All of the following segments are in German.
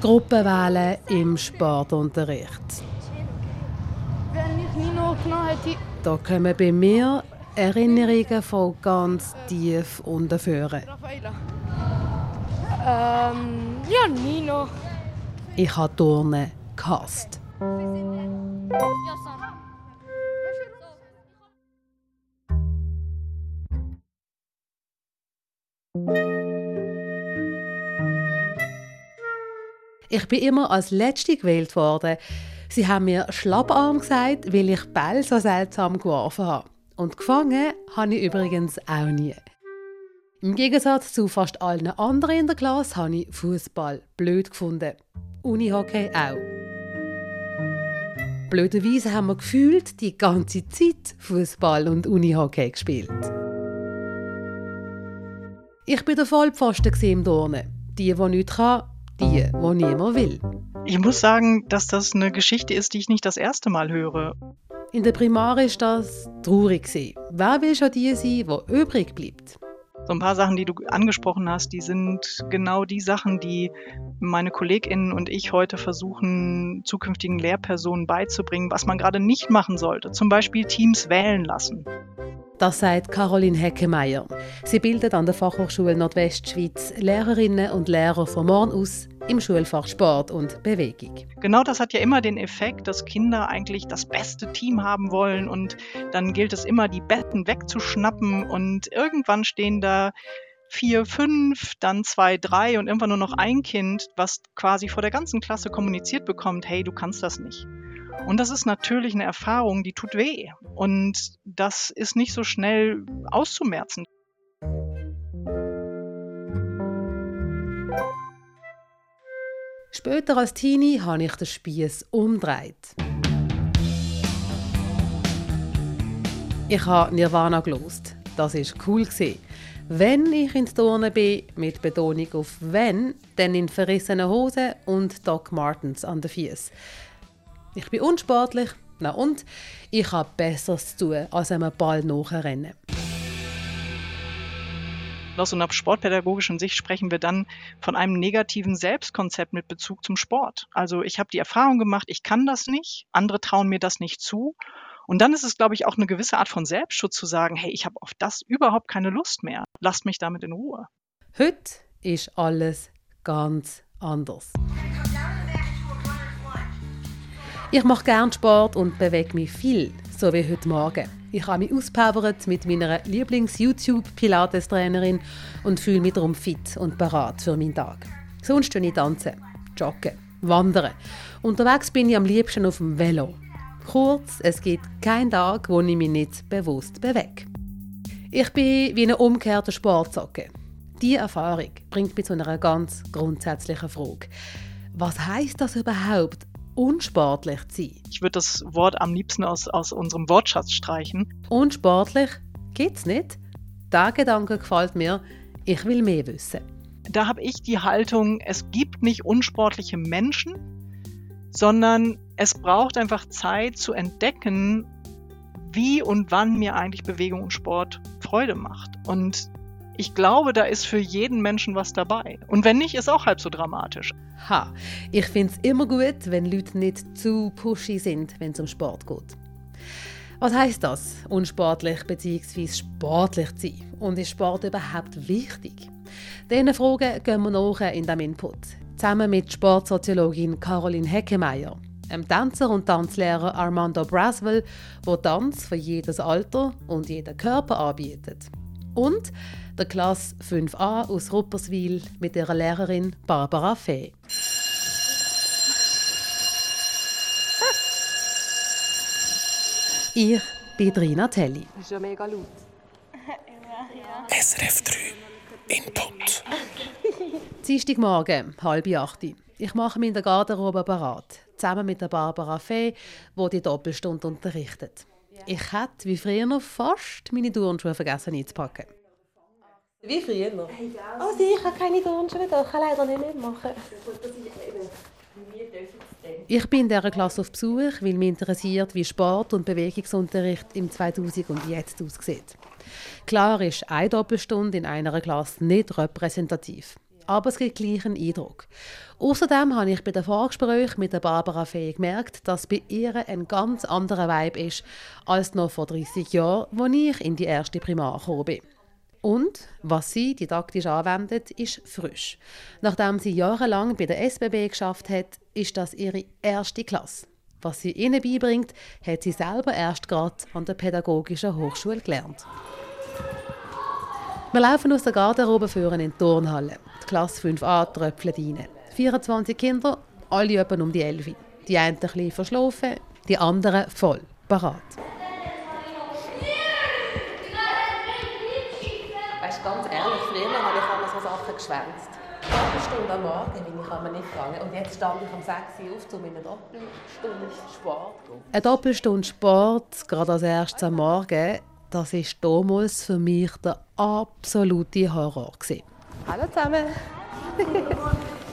Gruppenwählen im Sportunterricht. Wenn ich Nino genommen hätte... Da kommen bei mir Erinnerungen von ganz tief unten führen. Ähm, ja, Nino. Ich habe Turnen gehasst. Ich bin immer als Letzte gewählt worden. Sie haben mir Schlapparm gesagt, weil ich Ball so seltsam geworfen habe. Und gefangen habe ich übrigens auch nie. Im Gegensatz zu fast allen anderen in der Klasse habe ich Fußball blöd gefunden. Unihockey auch. Blöderweise haben wir gefühlt die ganze Zeit Fußball und Unihockey gespielt. Ich bin der Vollpfosten im Turnen. Die, die nichts kann, die, die niemand will. Ich muss sagen, dass das eine Geschichte ist, die ich nicht das erste Mal höre. In der Primar ist das traurig. Wer will schon die sein, die übrig bleibt? So ein paar Sachen, die du angesprochen hast, die sind genau die Sachen, die meine KollegInnen und ich heute versuchen, zukünftigen Lehrpersonen beizubringen, was man gerade nicht machen sollte. Zum Beispiel Teams wählen lassen. Das sagt Caroline Heckemeyer. Sie bildet an der Fachhochschule Nordwestschweiz Lehrerinnen und Lehrer von morgen aus im Schulfach Sport und Bewegung. Genau das hat ja immer den Effekt, dass Kinder eigentlich das beste Team haben wollen und dann gilt es immer, die Betten wegzuschnappen und irgendwann stehen da vier, fünf, dann zwei, drei und irgendwann nur noch ein Kind, was quasi vor der ganzen Klasse kommuniziert bekommt, hey, du kannst das nicht. Und das ist natürlich eine Erfahrung, die tut weh. Und das ist nicht so schnell auszumerzen. Später als Teenie habe ich den Spieß umgedreht. Ich habe Nirvana gelost. Das ist cool. Wenn ich in Turnen bin, mit Betonung auf wenn, dann in verrissenen Hosen und Doc Martens an den Füßen. Ich bin unsportlich, na und ich habe Besseres zu tun, als einem Ball nachrennen. Aus einer sportpädagogischen Sicht sprechen wir dann von einem negativen Selbstkonzept mit Bezug zum Sport. Also ich habe die Erfahrung gemacht, ich kann das nicht, andere trauen mir das nicht zu. Und dann ist es, glaube ich, auch eine gewisse Art von Selbstschutz zu sagen, hey, ich habe auf das überhaupt keine Lust mehr. Lasst mich damit in Ruhe. Heute ist alles ganz anders. Ich mache gerne Sport und bewege mich viel, so wie heute Morgen. Ich habe mich auspowert mit meiner Lieblings-YouTube-Pilates-Trainerin und fühle mich darum fit und parat für meinen Tag. Sonst tue ich tanzen, joggen, wandern. Unterwegs bin ich am liebsten auf dem Velo. Kurz, es gibt keinen Tag, wo ich mich nicht bewusst bewege. Ich bin wie eine umgekehrte Sportsocke. Diese Erfahrung bringt mich zu einer ganz grundsätzlichen Frage. Was heißt das überhaupt, unsportlich zu sein? Ich würde das Wort am liebsten aus, aus unserem Wortschatz streichen. Unsportlich gibt's nicht. Der Gedanke gefällt mir. Ich will mehr wissen. Da habe ich die Haltung, es gibt nicht unsportliche Menschen, sondern es braucht einfach Zeit zu entdecken, wie und wann mir eigentlich Bewegung und Sport Freude macht. Und ich glaube, da ist für jeden Menschen was dabei. Und wenn nicht, ist auch halb so dramatisch. Ha, ich finde es immer gut, wenn Leute nicht zu pushy sind, wenn es um Sport geht. Was heißt das, unsportlich bzw. sportlich zu sein? Und ist Sport überhaupt wichtig? Diesen Fragen gehen wir nach in diesem Input. Zusammen mit Sportsoziologin Caroline Heckemeyer, einem Tänzer und Tanzlehrer Armando Braswell, der Tanz für jedes Alter und jeden Körper anbietet. Und der Klasse 5a aus Rupperswil mit ihrer Lehrerin Barbara Fee. Ich bin Rina Telli. Das ist ja mega laut. SRF 3 Input. Dienstagmorgen, halb acht. Ich mache mich in der Garderobe parat, zusammen mit der Barbara Fee, die die Doppelstunde unterrichtet. Ich hätte, wie früher noch, fast meine Turnschuhe vergessen einzupacken. Wie früher noch. Also ich habe keine Turnschuhe da, ich kann leider nicht mitmachen. Ich bin in dieser Klasse auf Besuch, weil mich interessiert, wie Sport- und Bewegungsunterricht im 2000 und jetzt aussieht. Klar ist eine Doppelstunde in einer Klasse nicht repräsentativ, aber es gibt gleich einen Eindruck. Außerdem habe ich bei den Vorgesprächen mit der Barbara Fee gemerkt, dass bei ihr ein ganz anderer Vibe ist als noch vor 30 Jahren, als ich in die erste Primar gekommen bin. Und was sie didaktisch anwendet, ist frisch. Nachdem sie jahrelang bei der SBB geschafft hat, ist das ihre erste Klasse. Was sie ihnen beibringt, hat sie selber erst gerade an der Pädagogischen Hochschule gelernt. Wir laufen aus der Garderobe führen in die Turnhalle. Die Klasse 5a tröpfelt rein. 24 Kinder, alle etwa um die 11. Die einen ein bisschen verschlafen, die anderen voll parat. Weißt du, ganz ehrlich, früher habe ich immer so Sachen geschwänzt. Eine Stunde am Morgen bin ich aber nicht gegangen. Und jetzt stand ich um 6 Uhr auf, um in eine Doppelstunde Sport zu gehen. Eine Doppelstunde Sport, gerade als erstes am Morgen, das war damals für mich der absolute Horror. gewesen. Hallo zusammen.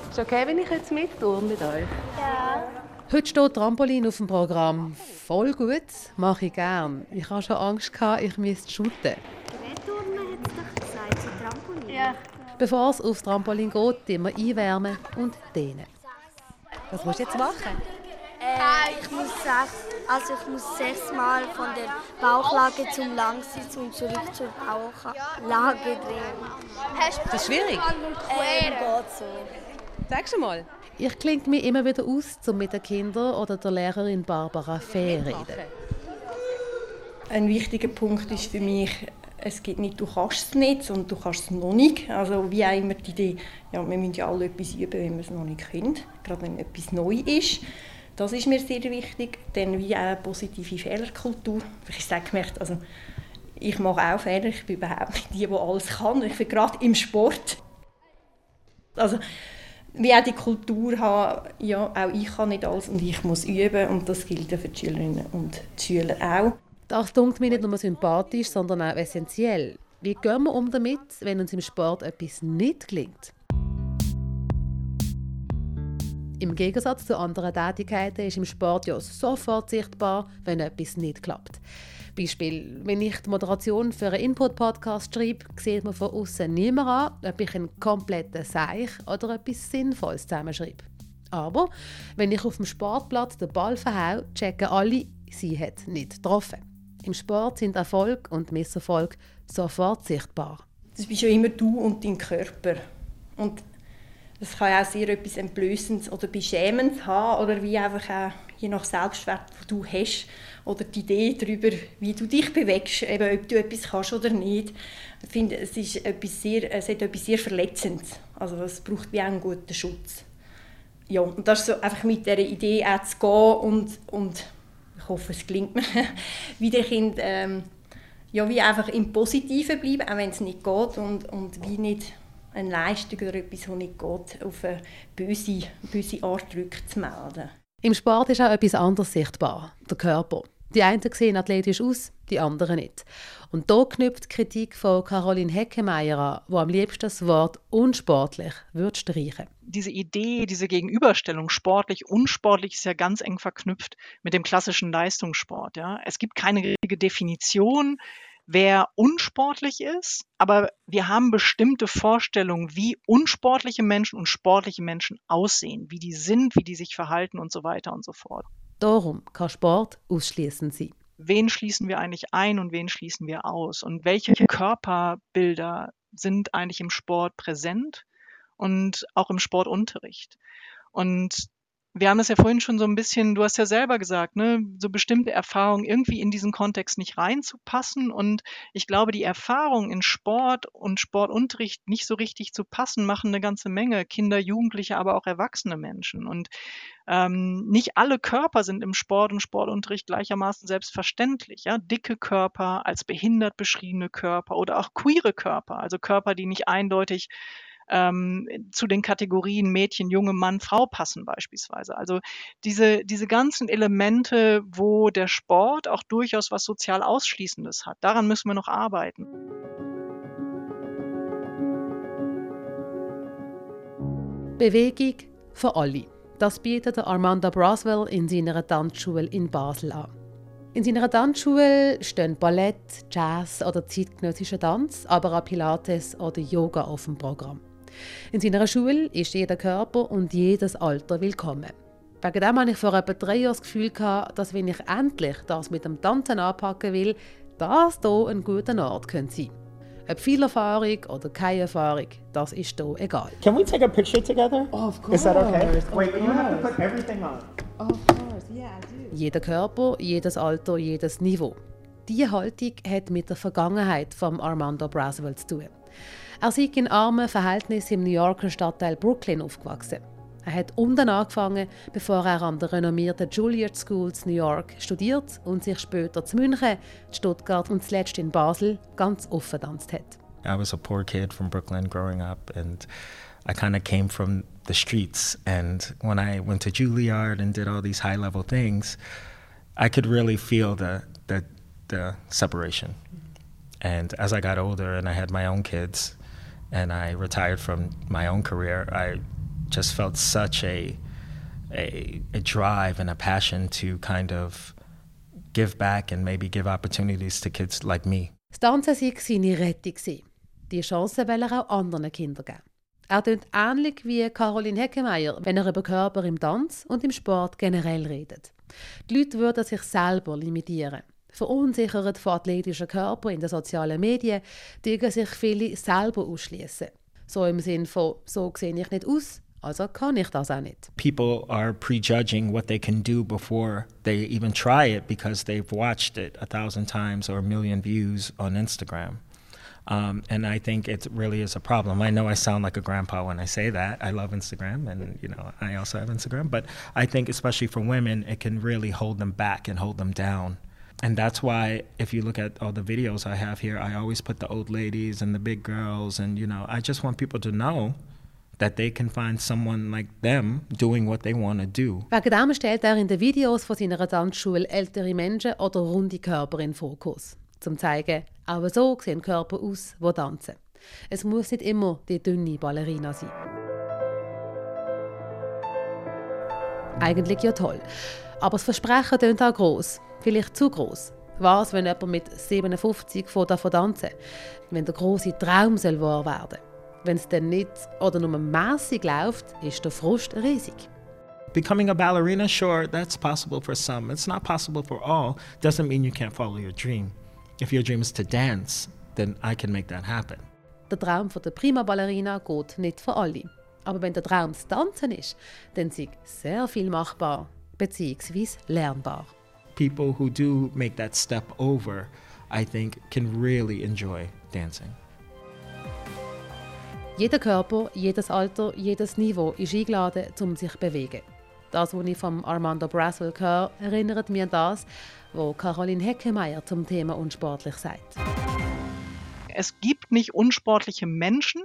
ist okay, wenn ich jetzt mittue mit euch? Heute steht Trampolin auf dem Programm. Voll gut, mache ich gern. Ich hatte schon Angst, gehabt, ich müsste shooten. Wettturnen hat es doch gesagt, so Trampolin. Ja. Bevor es aufs Trampolin geht, immer einwärmen und dehnen. Was musst du jetzt machen? Äh, ich muss sechs, also ich muss sechsmal von der Bauchlage zum Langsitz und zurück zur Bauchlage drehen. Das ist schwierig. Ähm, geht so. Sag schon mal. Ich klinge mich immer wieder aus, um mit den Kindern oder der Lehrerin Barbara Fee zu reden. Ein wichtiger Punkt ist für mich, es gibt nicht, du kannst es nicht, sondern du kannst es noch nicht. Also wie auch immer die Idee, ja, wir müssen ja alle etwas üben, wenn wir es noch nicht können, gerade wenn etwas neu ist. Das ist mir sehr wichtig. Dann wie auch eine positive Fehlerkultur. Ich sage gemerkt, also ich mache auch Fehler, ich bin überhaupt nicht die, die alles kann. Ich bin gerade im Sport. Also wie auch die Kultur haben, ja, auch ich kann nicht alles und ich muss üben und das gilt für die Schülerinnen und Schüler auch. Das klingt mir nicht nur sympathisch, sondern auch essentiell. Wie gehen wir um damit, wenn uns im Sport etwas nicht gelingt? Im Gegensatz zu anderen Tätigkeiten ist im Sport ja sofort sichtbar, wenn etwas nicht klappt. Beispiel, wenn ich die Moderation für einen Input-Podcast schreibe, sieht man von außen niemand an, ob ich einen kompletten Seich oder etwas Sinnvolles zusammenschreibe. Aber wenn ich auf dem Sportplatz den Ball verhau, checken alle, sie hat nicht getroffen. Im Sport sind Erfolg und Misserfolg sofort sichtbar. Das bist ja immer du und dein Körper. Und das kann auch sehr etwas Entblößendes oder Beschämendes haben oder wie einfach auch, je nach Selbstwert, den du hast oder die Idee darüber, wie du dich bewegst, eben, ob du etwas kannst oder nicht. Ich finde, es, ist etwas sehr, es hat etwas sehr Verletzendes. Also es braucht wie auch einen guten Schutz. Ja, und das so einfach mit dieser Idee auch zu gehen und, und ich hoffe, es gelingt mir, wie der Kind ähm, ja, wie einfach im Positiven bleiben, auch wenn es nicht geht und, und wie nicht eine Leistung oder etwas, das nicht geht, auf eine böse, böse Art rückzumelden. Im Sport ist auch etwas anderes sichtbar, der Körper. Die einen sehen athletisch aus, die anderen nicht. Und da knüpft die Kritik von Caroline Heckemeyer an, wo am liebsten das Wort unsportlich würde streichen. diese Idee, diese Gegenüberstellung sportlich, unsportlich ist ja ganz eng verknüpft mit dem klassischen Leistungssport. Ja. Es gibt keine richtige Definition, wer unsportlich ist, aber wir haben bestimmte Vorstellungen, wie unsportliche Menschen und sportliche Menschen aussehen, wie die sind, wie die sich verhalten und so weiter und so fort. Darum kann Sport ausschließend sein. Wen schließen wir eigentlich ein und wen schließen wir aus? Und welche Körperbilder sind eigentlich im Sport präsent und auch im Sportunterricht? Und wir haben es ja vorhin schon so ein bisschen, du hast ja selber gesagt, ne, so bestimmte Erfahrungen irgendwie in diesen Kontext nicht reinzupassen. Und ich glaube, die Erfahrung in Sport und Sportunterricht nicht so richtig zu passen, machen eine ganze Menge Kinder, Jugendliche, aber auch erwachsene Menschen. Und ähm, nicht alle Körper sind im Sport und Sportunterricht gleichermaßen selbstverständlich. Ja? Dicke Körper als behindert beschriebene Körper oder auch queere Körper, also Körper, die nicht eindeutig ähm, zu den Kategorien Mädchen, Junge, Mann, Frau passen beispielsweise. Also diese, diese ganzen Elemente, wo der Sport auch durchaus was sozial Ausschließendes hat, daran müssen wir noch arbeiten. Bewegung für alle. Das bietet Armando Braswell in seiner Tanzschule in Basel an. In seiner Tanzschule stehen Ballett, Jazz oder zeitgenössischer Tanz, aber auch Pilates oder Yoga auf dem Programm. In seiner Schule ist jeder Körper und jedes Alter willkommen. Wegen dem hatte ich vor etwa drei Jahren das Gefühl, dass wenn ich endlich das mit dem Tanzen anpacken will, das hier ein guter Ort könnte sein Ob viel Erfahrung oder keine Erfahrung, das ist hier egal. Can we take a picture together? Oh, of course. Is that okay? Of Wait, you have to put everything on. Of course, yeah, I do. Jeder Körper, jedes Alter, jedes Niveau. Diese Haltung hat mit der Vergangenheit von Armando Braswell zu tun. Er sei in armen Verhältnissen im New Yorker Stadtteil Brooklyn aufgewachsen. Er hat unten angefangen, bevor er an der renommierten Juilliard School in New York studiert und sich später zu München, Stuttgart und zuletzt in Basel ganz offen tanzt hat. I was a poor kid from Brooklyn growing up, and I kind of came from the streets. And when I went to Juilliard and did all these high level things, I could really feel the, the, the separation. And as I got older and I had my own kids and I retired from my own career, I just felt such a, a, a drive and a passion to kind of give back and maybe give opportunities to kids like me. Das Tanzen war seine Rettung. Die Chance will er auch anderen Kindern geben. Er tönt ähnlich wie Caroline Heckemeyer, wenn er über Körper im Tanz und im Sport generell redet. Die Leute würden sich selber limitieren. Körpern in den sozialen Medien, sich viele selber ausschließen. So im von, so sehe ich nicht aus, also kann ich das auch nicht. people are prejudging what they can do before they even try it because they've watched it a thousand times or a million views on Instagram. Um, and I think it really is a problem. I know I sound like a grandpa when I say that. I love Instagram, and you know I also have Instagram. But I think, especially for women, it can really hold them back and hold them down. And that's why, if you look at all the videos I have here, I always put the old ladies and the big girls, and you know, I just want people to know that they can find someone like them doing what they want to do. Wegen dem stellt er in den Videos von seiner Tanzschule ältere Menschen oder runde Körper in Fokus. Zum zeigen, auch so sehen Körper aus, die tanzen. Es muss nicht immer die dünne Ballerina sein. Eigentlich ja toll. Aber das Versprechen klingt auch gross. Vielleicht zu gross. Was, wenn jemand mit 57 von davon tanzen Wenn der große Traum soll wahr werden Wenn es dann nicht oder nur mäßig läuft, ist der Frust riesig. Becoming a ballerina, sure, that's possible for some. It's not possible for all. Doesn't mean you can't follow your dream. If your dream is to dance, then I can make that happen. Der Traum von der Prima Ballerina geht nicht für alle. Aber wenn der Traum das Tanzen ist, dann ist sehr viel machbar bzw. lernbar. People who do make that step over, I think, can really enjoy dancing. Jeder Körper, jedes Alter, jedes Niveau ist eingeladen, um sich zu bewegen. Das, was ich von Armando Braswell höre, erinnert mich an das, was Caroline Heckemeyer zum Thema unsportlich sagt. Es gibt nicht unsportliche Menschen,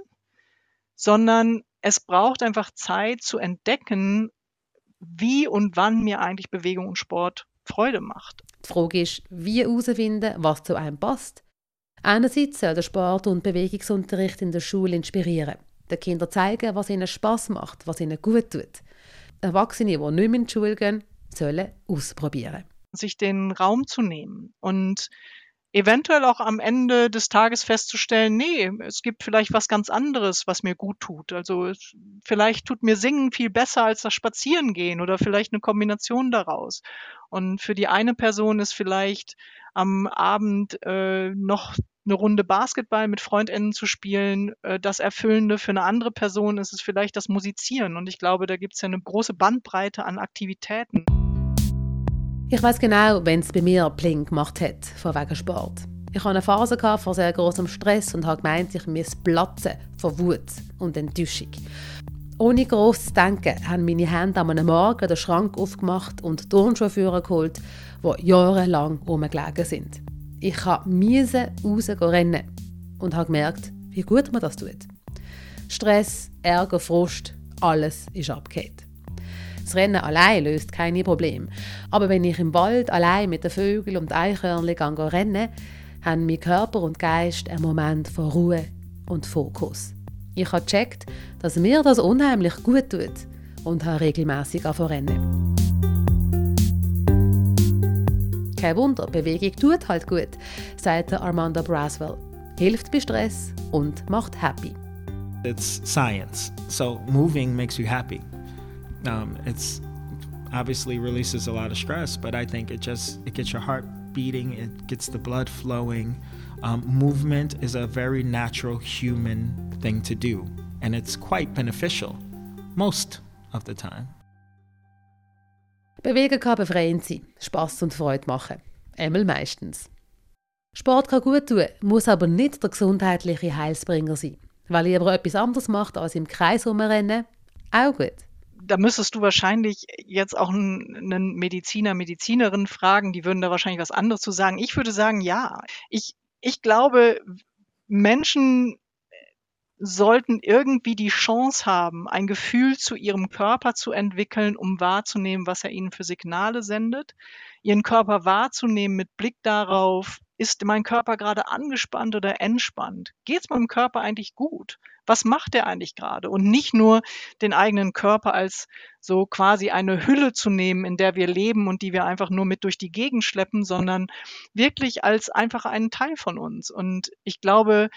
sondern es braucht einfach Zeit zu entdecken, wie und wann mir eigentlich Bewegung und Sport Freude macht. Die Frage ist, wie herausfinden, was zu einem passt. Einerseits soll der Sport- und Bewegungsunterricht in der Schule inspirieren, den Kindern zeigen, was ihnen Spaß macht, was ihnen gut tut. Erwachsene, die nicht mehr in die Schule gehen, sollen ausprobieren. sich den Raum zu nehmen und eventuell auch am Ende des Tages festzustellen, nee, es gibt vielleicht was ganz anderes, was mir gut tut. Also vielleicht tut mir Singen viel besser als das Spazierengehen oder vielleicht eine Kombination daraus. Und für die eine Person ist vielleicht am Abend äh, noch eine Runde Basketball mit Freundinnen zu spielen, äh, das Erfüllende. Für eine andere Person ist es vielleicht das Musizieren. Und ich glaube, da gibt es ja eine große Bandbreite an Aktivitäten. Ich weiß genau, wenn es bei mir Pling gemacht hat, von wegen Sport. Ich hatte eine Phase von sehr großem Stress und habe gemeint, ich müsse platzen von Wut und Enttäuschung. Ohne gross zu denken, haben meine Hände an einem Morgen den Schrank aufgemacht und Turnschuhe geholt, die jahrelang rumgelegen sind. Ich musste raus rennen und habe gemerkt, wie gut man das tut. Stress, Ärger, Frust, alles ist abgekehrt. Das Rennen allein löst keine Probleme. Aber wenn ich im Wald allein mit den Vögeln und Eichhörnchen gehe rennen, haben mein Körper und Geist einen Moment von Ruhe und Fokus. Ich habe gecheckt, dass mir das unheimlich gut tut und habe regelmäßig rennen. Kein Wunder, Bewegung tut halt gut, sagt Armanda Braswell. Hilft bei Stress und macht happy. It's science, so moving makes you happy. Um, it's obviously releases a lot of stress, but I think it just it gets your heart beating, it gets the blood flowing. Um, movement is a very natural human thing to do, and it's quite beneficial most of the time. Bewegen kann befreiend sein, Spass und Freude machen. Einmal meistens. Sport kann gut tun, muss aber nicht der gesundheitliche Heilsbringer sein. Weil ihr aber etwas anderes macht als im Kreis rumrennen, auch gut. Da müsstest du wahrscheinlich jetzt auch einen Mediziner, Medizinerin fragen, die würden da wahrscheinlich was anderes zu sagen. Ich würde sagen, ja. Ich, ich glaube, Menschen sollten irgendwie die Chance haben, ein Gefühl zu ihrem Körper zu entwickeln, um wahrzunehmen, was er ihnen für Signale sendet, ihren Körper wahrzunehmen mit Blick darauf, ist mein Körper gerade angespannt oder entspannt? Geht es meinem Körper eigentlich gut? Was macht er eigentlich gerade? Und nicht nur den eigenen Körper als so quasi eine Hülle zu nehmen, in der wir leben und die wir einfach nur mit durch die Gegend schleppen, sondern wirklich als einfach einen Teil von uns. Und ich glaube,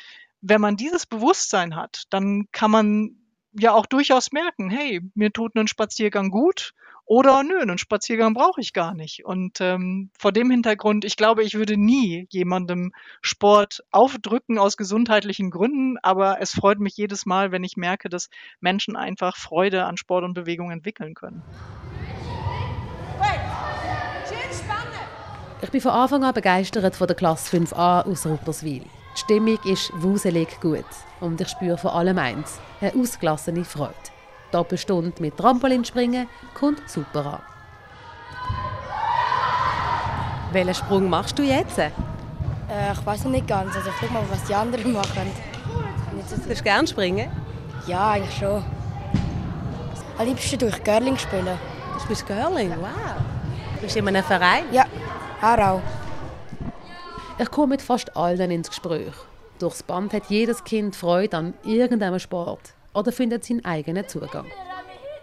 wenn man dieses Bewusstsein hat, dann kann man ja auch durchaus merken, hey, mir tut ein Spaziergang gut oder nö, einen Spaziergang brauche ich gar nicht. Und ähm, vor dem Hintergrund, ich glaube, ich würde nie jemandem Sport aufdrücken aus gesundheitlichen Gründen, aber es freut mich jedes Mal, wenn ich merke, dass Menschen einfach Freude an Sport und Bewegung entwickeln können. Ich bin von Anfang an begeistert von der Klasse 5a aus Rupperswil. Die Stimmung ist wuselig gut und ich spüre vor allem eins, eine ausgelassene Freude. Doppelstunde mit Trampolinspringen kommt super an. Welchen Sprung machst du jetzt? Äh, ich weiß noch nicht ganz. Also ich guck mal, was die anderen machen. So du gerne springen? Ja, eigentlich schon. Am liebsten durch Girling spielen. Du spielst Girling? Wow. Bist du in einem Verein? Ja, Aarau. Ich komme mit fast allen ins Gespräch. Durchs Band hat jedes Kind Freude an irgendeinem Sport oder findet seinen eigenen Zugang.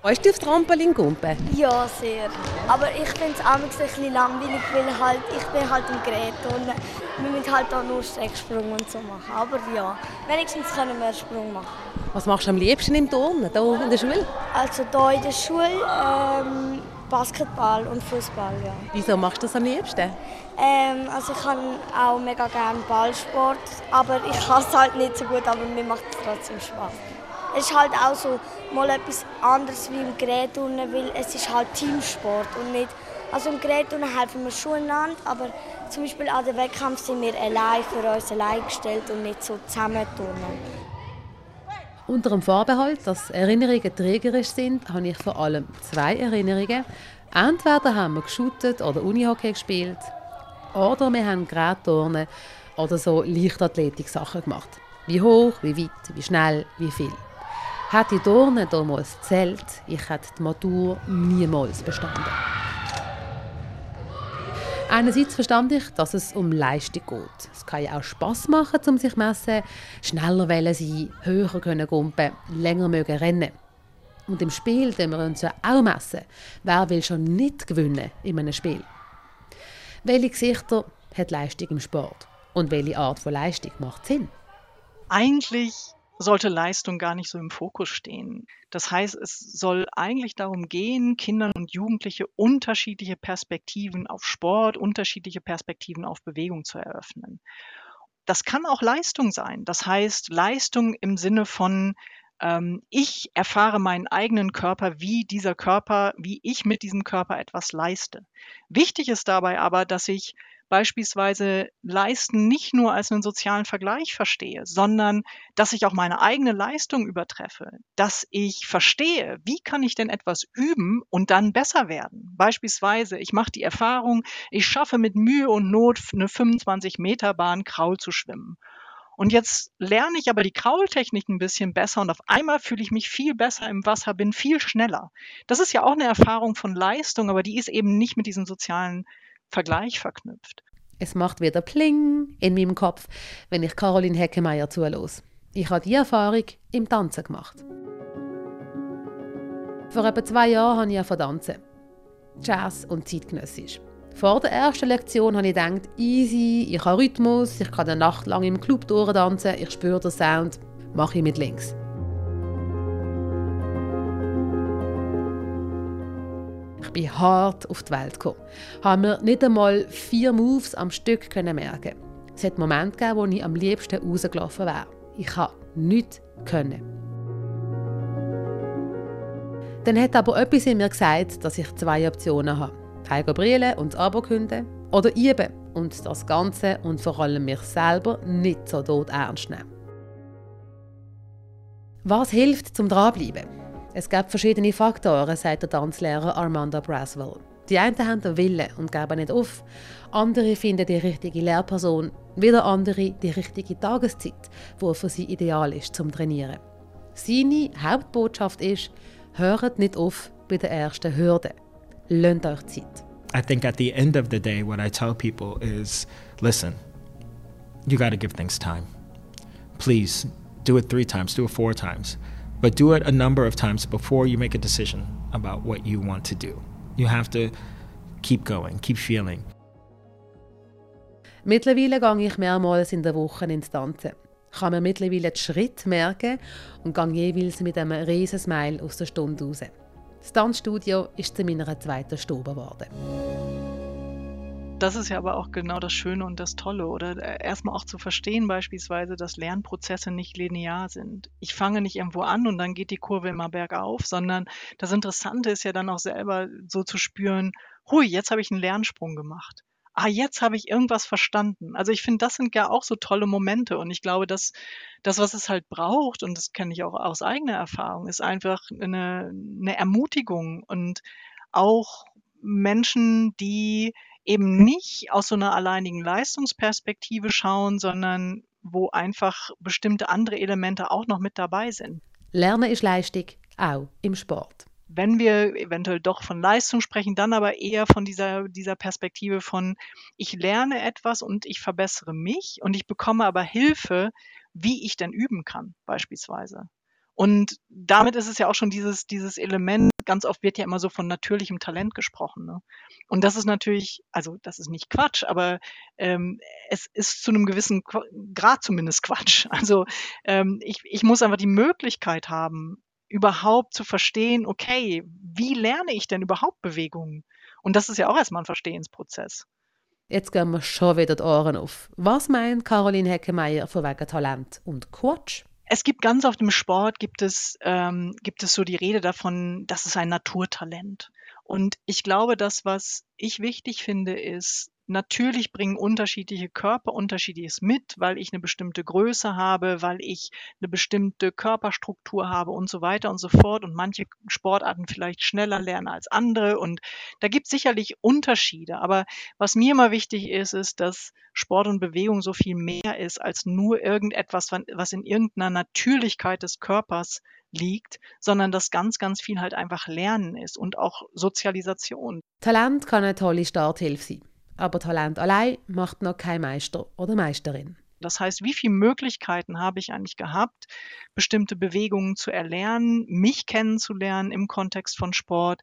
Weißt du auf Trampolin gumpen? Ja, sehr. Aber ich finde es ein bisschen langweilig, weil halt, ich bin halt im Gerät und wir müssen halt auch nur Strecksprung und so machen. Aber ja, wenigstens können wir einen Sprung machen. Was machst du am liebsten im Turnen, hier in der Schule? Also hier in der Schule ähm, Basketball und Fußball, ja. Wieso machst du das am liebsten? Ähm, also ich habe auch mega gerne Ballsport, aber ich kann es halt nicht so gut, aber mir macht es trotzdem Spaß. Es ist halt auch so mal etwas anderes wie im Gerätturnen, weil es ist halt Teamsport und nicht also im Gerätturnen helfen wir schon einander, aber zum Beispiel an den Wettkampf sind wir allein für uns allein gestellt und nicht so zusammen turnen. Unter dem Vorbehalt, dass Erinnerungen trägerisch sind, habe ich vor allem zwei Erinnerungen. Entweder haben wir geshootet oder Unihockey gespielt, oder wir haben Gerätturnen oder so Leichtathletik-Sachen gemacht. Wie hoch, wie weit, wie schnell, wie viel. Hätte die Turnen damals zählt, ich hätte die Matur niemals bestanden. Einerseits verstand ich, dass es um Leistung geht. Es kann ja auch Spass machen, um sich zu messen, schneller wollen sein, höher können gumpen, länger mögen rennen. Und im Spiel können wir uns ja auch messen. Wer will schon nicht gewinnen in einem Spiel? Welche Gesichter hat Leistung im Sport? Und welche Art von Leistung macht Sinn? Eigentlich sollte Leistung gar nicht so im Fokus stehen. Das heißt, es soll eigentlich darum gehen, Kindern und Jugendliche unterschiedliche Perspektiven auf Sport, unterschiedliche Perspektiven auf Bewegung zu eröffnen. Das kann auch Leistung sein. Das heißt, Leistung im Sinne von, ähm, ich erfahre meinen eigenen Körper, wie dieser Körper, wie ich mit diesem Körper etwas leiste. Wichtig ist dabei aber, dass ich beispielsweise Leisten nicht nur als einen sozialen Vergleich verstehe, sondern dass ich auch meine eigene Leistung übertreffe, dass ich verstehe, wie kann ich denn etwas üben und dann besser werden. Beispielsweise, ich mache die Erfahrung, ich schaffe mit Mühe und Not eine 25 Meter Bahn Kraul zu schwimmen. Und jetzt lerne ich aber die Kraultechnik ein bisschen besser und auf einmal fühle ich mich viel besser im Wasser, bin viel schneller. Das ist ja auch eine Erfahrung von Leistung, aber die ist eben nicht mit diesem sozialen Vergleich verknüpft. Es macht wieder Pling in meinem Kopf, wenn ich Caroline Heckemeyer zulos. Ich habe die Erfahrung im Tanzen gemacht. Vor etwa zwei Jahren habe ich ja tanzen. Jazz und zeitgenössisch. Vor der ersten Lektion habe ich gedacht, easy, ich habe Rhythmus, ich kann eine Nacht lang im Club durchtanzen, ich spüre den Sound, mache ich mit links. Ich bin hart auf die Welt gekommen, habe mir nicht einmal vier Moves am Stück merken. Es hat Momente gegeben, wo ich am liebsten rausgelaufen wäre. Ich konnte nichts können. Dann hat aber etwas in mir gesagt, dass ich zwei Optionen habe. Heiko Brillen und das Abo künden oder üben und das Ganze und vor allem mich selber nicht so tot ernst nehmen. Was hilft zum Dranbleiben? Es gibt verschiedene Faktoren, sagt der Tanzlehrer Armanda Braswell. Die einen haben den Willen und geben nicht auf. Andere finden die richtige Lehrperson. Wieder andere die richtige Tageszeit, die für sie ideal ist zum Trainieren. Seine Hauptbotschaft ist, hört nicht auf bei der ersten Hürde. Lasst euch Zeit. I think at the end of the day, what I tell people is listen, you got to give things time. Please do it three times, do it four times, but do it a number of times before you make a decision about what you want to do. You have to keep going, keep feeling. Mittlerweile gehe ich mehrmals in der Woche ins Tanzen. Ich kann mir mittlerweile den Schritt merken und gehe jeweils mit einem riesen Smile aus der Stunde raus. Das Tanzstudio ist zu meiner zweiten Stube geworden. Das ist ja aber auch genau das Schöne und das Tolle, oder erstmal auch zu verstehen beispielsweise, dass Lernprozesse nicht linear sind. Ich fange nicht irgendwo an und dann geht die Kurve immer bergauf, sondern das Interessante ist ja dann auch selber so zu spüren, hui, jetzt habe ich einen Lernsprung gemacht ah, jetzt habe ich irgendwas verstanden. Also ich finde, das sind ja auch so tolle Momente und ich glaube, dass das, was es halt braucht, und das kenne ich auch aus eigener Erfahrung, ist einfach eine, eine Ermutigung und auch Menschen, die eben nicht aus so einer alleinigen Leistungsperspektive schauen, sondern wo einfach bestimmte andere Elemente auch noch mit dabei sind. Lernen ist Leistung, auch im Sport wenn wir eventuell doch von Leistung sprechen, dann aber eher von dieser, dieser Perspektive von, ich lerne etwas und ich verbessere mich und ich bekomme aber Hilfe, wie ich denn üben kann, beispielsweise. Und damit ist es ja auch schon dieses, dieses Element, ganz oft wird ja immer so von natürlichem Talent gesprochen. Ne? Und das ist natürlich, also das ist nicht Quatsch, aber ähm, es ist zu einem gewissen Grad zumindest Quatsch. Also ähm, ich, ich muss einfach die Möglichkeit haben, überhaupt zu verstehen, okay, wie lerne ich denn überhaupt Bewegungen? Und das ist ja auch erstmal ein Verstehensprozess. Jetzt gehen wir schon wieder die Ohren auf. Was meint Caroline Heckemeyer von wegen Talent und Quatsch? Es gibt ganz oft im Sport gibt es, ähm, gibt es so die Rede davon, das ist ein Naturtalent. Und ich glaube, das, was ich wichtig finde, ist, Natürlich bringen unterschiedliche Körper unterschiedliches mit, weil ich eine bestimmte Größe habe, weil ich eine bestimmte Körperstruktur habe und so weiter und so fort und manche Sportarten vielleicht schneller lernen als andere und da gibt es sicherlich Unterschiede. Aber was mir immer wichtig ist, ist, dass Sport und Bewegung so viel mehr ist als nur irgendetwas, was in irgendeiner Natürlichkeit des Körpers liegt, sondern dass ganz, ganz viel halt einfach Lernen ist und auch Sozialisation. Talent kann eine tolle Starthilfe sein aber Talent allein macht noch kein Meister oder Meisterin. Das heißt, wie viele Möglichkeiten habe ich eigentlich gehabt, bestimmte Bewegungen zu erlernen, mich kennenzulernen im Kontext von Sport?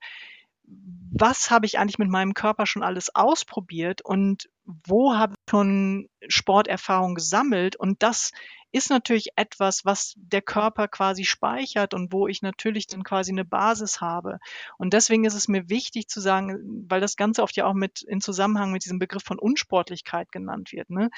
Was habe ich eigentlich mit meinem Körper schon alles ausprobiert und wo habe ich schon Sporterfahrung gesammelt? Und das ist natürlich etwas, was der Körper quasi speichert und wo ich natürlich dann quasi eine Basis habe. Und deswegen ist es mir wichtig zu sagen, weil das Ganze oft ja auch mit in Zusammenhang mit diesem Begriff von Unsportlichkeit genannt wird. Ne?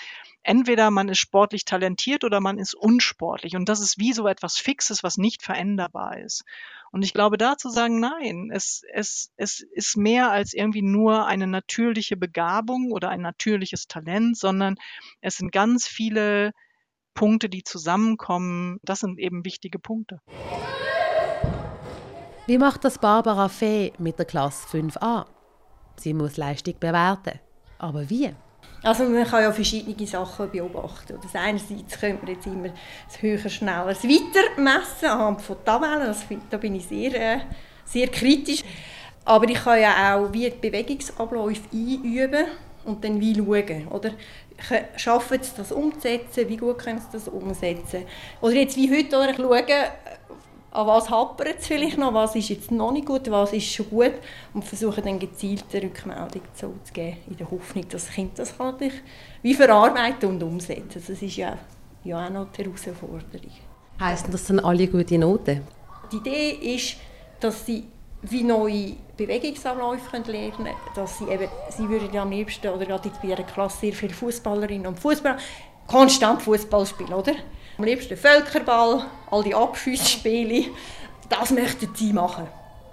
Entweder man ist sportlich talentiert oder man ist unsportlich. Und das ist wie so etwas Fixes, was nicht veränderbar ist. Und ich glaube, da zu sagen, nein, es, es, es ist mehr als irgendwie nur eine natürliche Begabung oder ein natürliches Talent, sondern es sind ganz viele Punkte, die zusammenkommen, das sind eben wichtige Punkte. Wie macht das Barbara Fee mit der Klasse 5a? Sie muss Leistung bewerten. Aber wie? Also man kann ja verschiedene Sachen beobachten. Das einerseits könnte man jetzt immer das höher, schneller, weiter messen anhand von Tabellen. da bin ich sehr, äh, sehr kritisch. Aber ich kann ja auch wie die Bewegungsabläufe einüben und dann wie schauen. Oder schaffen sie das umzusetzen, wie gut können sie das umsetzen. Oder jetzt wie heute, oder ich schaue, an was hapert es vielleicht noch, was ist jetzt noch nicht gut, was ist schon gut und versuchen dann gezielte Rückmeldung zu geben, in der Hoffnung, dass das Kind das kann sich wie verarbeiten und umsetzen. Das ist ja, ja auch noch die Herausforderung. Heißt das dann alle gute Noten? Die Idee ist, dass sie wie neue Bewegungsabläufe lernen können, dass sie eben, sie würden am liebsten, oder gerade bei ihrer Klasse sehr viele Fußballerinnen und Fußballer, konstant Fußball spielen, oder? Am liebsten Völkerball, all die Abschüssspiele, das möchten sie machen.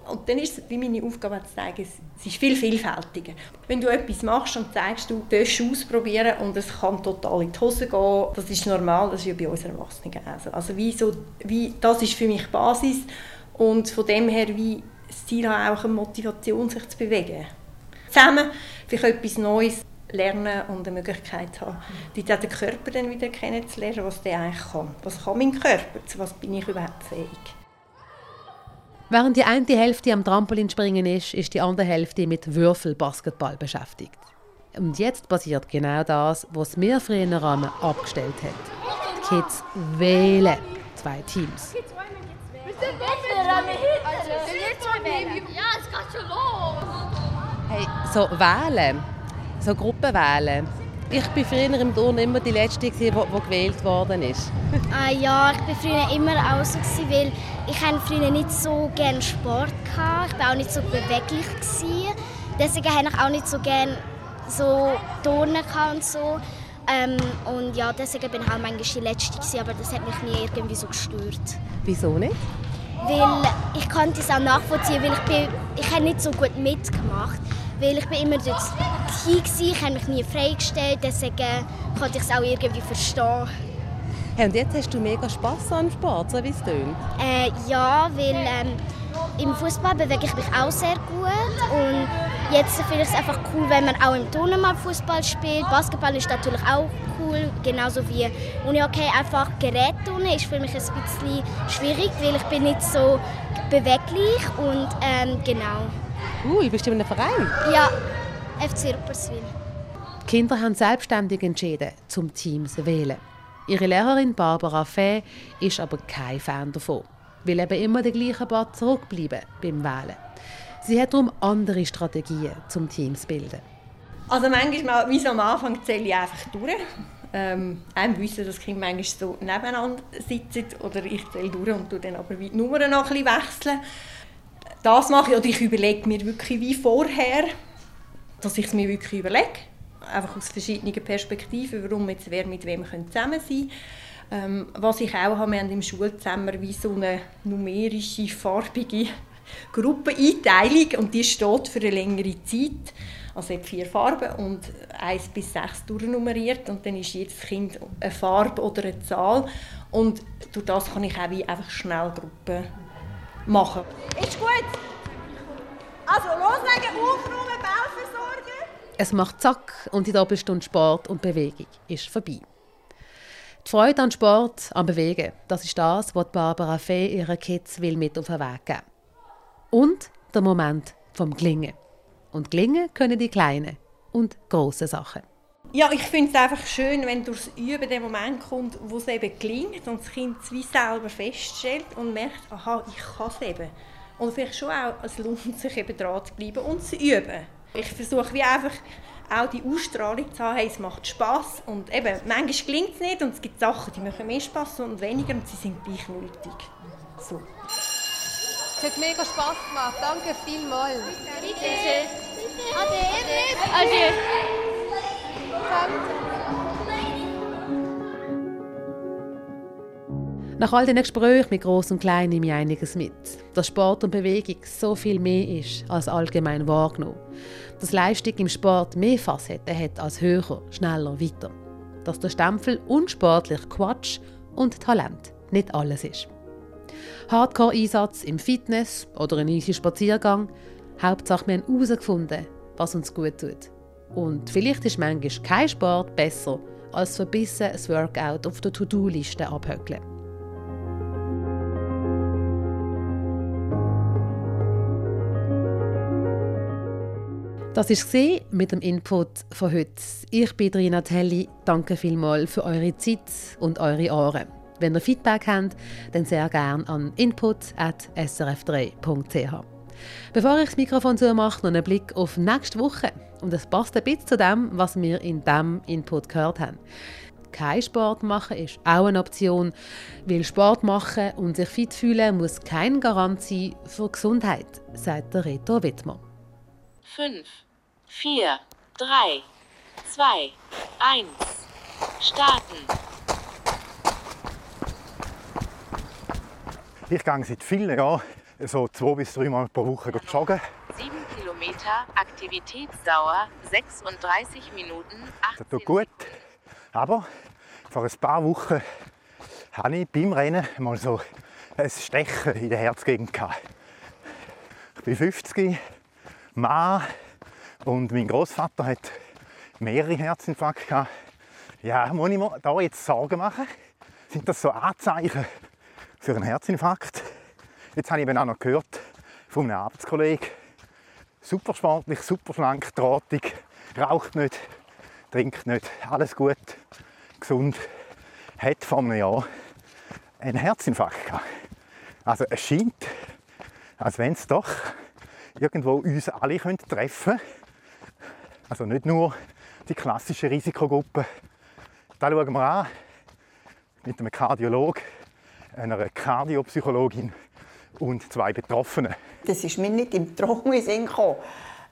Und dann ist es wie meine Aufgabe zu zeigen, es ist viel vielfältiger. Wenn du etwas machst und zeigst, du darfst ausprobieren und es kann total in die Hose gehen, das ist normal, das ist ja bei uns Erwachsenen also, also wie so, wie, das ist für mich Basis und von dem her, wie das Ziel auch eine Motivation, sich zu bewegen. Zusammen vielleicht etwas Neues lernen und eine Möglichkeit haben, dort auch den Körper dann wieder kennenzulernen, was der eigentlich kann. Was kann mein Körper? Zu was bin ich überhaupt fähig? Während die eine Hälfte am Trampolinspringen ist, ist die andere Hälfte mit Würfelbasketball beschäftigt. Und jetzt passiert genau das, was mir früher einmal abgestellt hat. Die Kids wählen zwei Teams. Ja, es geht schon los. Hey, so wählen, so Gruppen wählen. Ich war früher im Turnen immer die Letzte, die, die gewählt worden ist. Ah, ja, ich war früher immer auch so, weil ich früher nicht so gerne Sport hatte. Ich war auch nicht so beweglich. Gewesen. Deswegen habe ich auch nicht so gerne so Turnen und so. Ähm, und ja, deswegen bin ich auch manchmal die Letzte, gewesen, aber das hat mich nie irgendwie so gestört. Wieso nicht? Weil ich konnte es auch nachvollziehen, weil ich, bin, ich habe nicht so gut mitgemacht. Weil ich bin immer dort hier war, ich habe mich nie freigestellt, deswegen konnte ich es auch irgendwie verstehen. Hey, und jetzt hast du mega Spass am Sport, so wie es tönt. Äh, ja, weil ähm, im Fußball bewege ich mich auch sehr gut und jetzt finde ich es einfach cool, wenn man auch im Turnen mal Fußball spielt. Basketball ist natürlich auch cool, genauso wie Unihockey. Einfach Gerätturnen ist für mich ein bisschen schwierig, weil ich bin nicht so beweglich und ähm, genau. Cool, bist du in einem Verein? Ja, FC Rupperswil. Die Kinder haben selbstständig entschieden, zum Team zu wählen. Ihre Lehrerin Barbara Fee ist aber kein Fan davon, weil eben immer der gleiche Bad zurückbleiben beim Wählen. Sie hat darum andere Strategien, zum Team zu bilden. Also manchmal, wie so am Anfang, zähle ich einfach durch. Ähm, einem wissen, dass Kinder manchmal so nebeneinander sitzen oder ich zähle durch und dann aber die Nummern noch ein bisschen wechseln. Das mache ich, oder ich überlege mir wirklich wie vorher, dass ich es mir wirklich überlege. Einfach aus verschiedenen Perspektiven, warum jetzt wer mit wem zusammen sein ähm, Was ich auch habe, wir haben im Schulzimmer wie so eine numerische, farbige Gruppeneinteilung und die steht für eine längere Zeit. Also hat vier Farben und eins bis sechs durchnummeriert und dann ist jedes Kind eine Farbe oder eine Zahl und durch das kann ich auch wie einfach schnell Gruppen machen. Ist gut. Also loslegen, aufräumen, versorgen. Es macht Zack und die Doppelstunde Sport und Bewegung ist vorbei. Die Freude an Sport, an Bewegen, das ist das, was Barbara Fee ihren Kids will mit auf den Weg geben. Und der Moment vom Glingen. Und Glingen können die kleinen und grossen Sachen. Ja, ich finde es einfach schön, wenn durchs Üben der Moment kommt, wo es eben gelingt und das Kind es wie selber feststellt und merkt, aha, ich kann es eben. Und vielleicht schon auch, es lohnt sich eben dran zu bleiben und zu üben. Ich versuche wie einfach auch die Ausstrahlung zu haben, hey, es macht Spass und eben, manchmal gelingt es nicht und es gibt Sachen, die machen mehr Spass und weniger und sie sind gleich nötig. So. Es hat mega Spass gemacht. Danke vielmals. Bitte. Ade. Ade. Nach all diesen Gesprächen mit Groß und Klein nehme ich einiges mit. Dass Sport und Bewegung so viel mehr ist als allgemein wahrgenommen. Dass Leistung im Sport mehr Facetten hat als höher, schneller, weiter. Dass der Stempel unsportlich Quatsch und Talent nicht alles ist. Hardcore-Einsatz im Fitness oder ein easy Spaziergang. Hauptsache, wir haben herausgefunden, was uns gut tut. Und vielleicht ist manchmal kein Sport besser als verbissen ein Workout auf der To-Do-Liste abhöckeln. Das war mit dem Input von heute. Ich bin Rina Telli. Danke vielmals für eure Zeit und eure Ohren. Wenn ihr Feedback habt, dann sehr gerne an input.srf3.ch. Bevor ich das Mikrofon zumache, noch einen Blick auf nächste Woche. Und das passt ein bisschen zu dem, was wir in diesem Input gehört haben. Kein Sport machen ist auch eine Option, weil Sport machen und sich fit fühlen muss kein Garant sein für Gesundheit, sagt der Reto Wittmer. 5, 4, 3, 2, 1. Starten. Ich gehe seit vielen Jahren so zwei bis drei Mal pro Woche joggen. 7 Kilometer, Aktivitätsdauer 36 Minuten, 18 Das tut gut. Aber vor ein paar Wochen hatte ich beim Rennen mal so ein Stechen in der Herzgegend. gehabt. Ich bin 50, Mann und mein Großvater hat mehrere Herzinfarkte. gehabt. Ja, muss ich mir da jetzt Sorgen machen? Sind das so Anzeichen für einen Herzinfarkt? Jetzt habe ich eben auch noch gehört von einem Arbeitskollegen, super sportlich, super schlank, drahtig, raucht nicht, trinkt nicht, alles gut, gesund, hat vor einem Jahr einen Herzinfarkt gehabt. Also es scheint, als wenn es doch irgendwo uns alle könnte treffen Also nicht nur die klassischen Risikogruppen. Da schauen wir an mit einem Kardiologen, einer Kardiopsychologin und zwei Betroffenen. Das ist mir nicht im Traum in Sinn gekommen,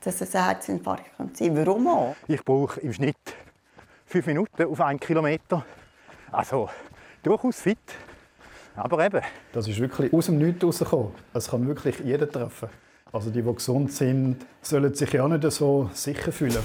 dass es ein Herzinfarkt sein könnte. Warum auch? Ich brauche im Schnitt fünf Minuten auf einen Kilometer. Also durchaus fit. Aber eben. Das ist wirklich aus dem Nichts rausgekommen. Es kann wirklich jeden treffen. Also die, die gesund sind, sollen sich ja nicht so sicher fühlen.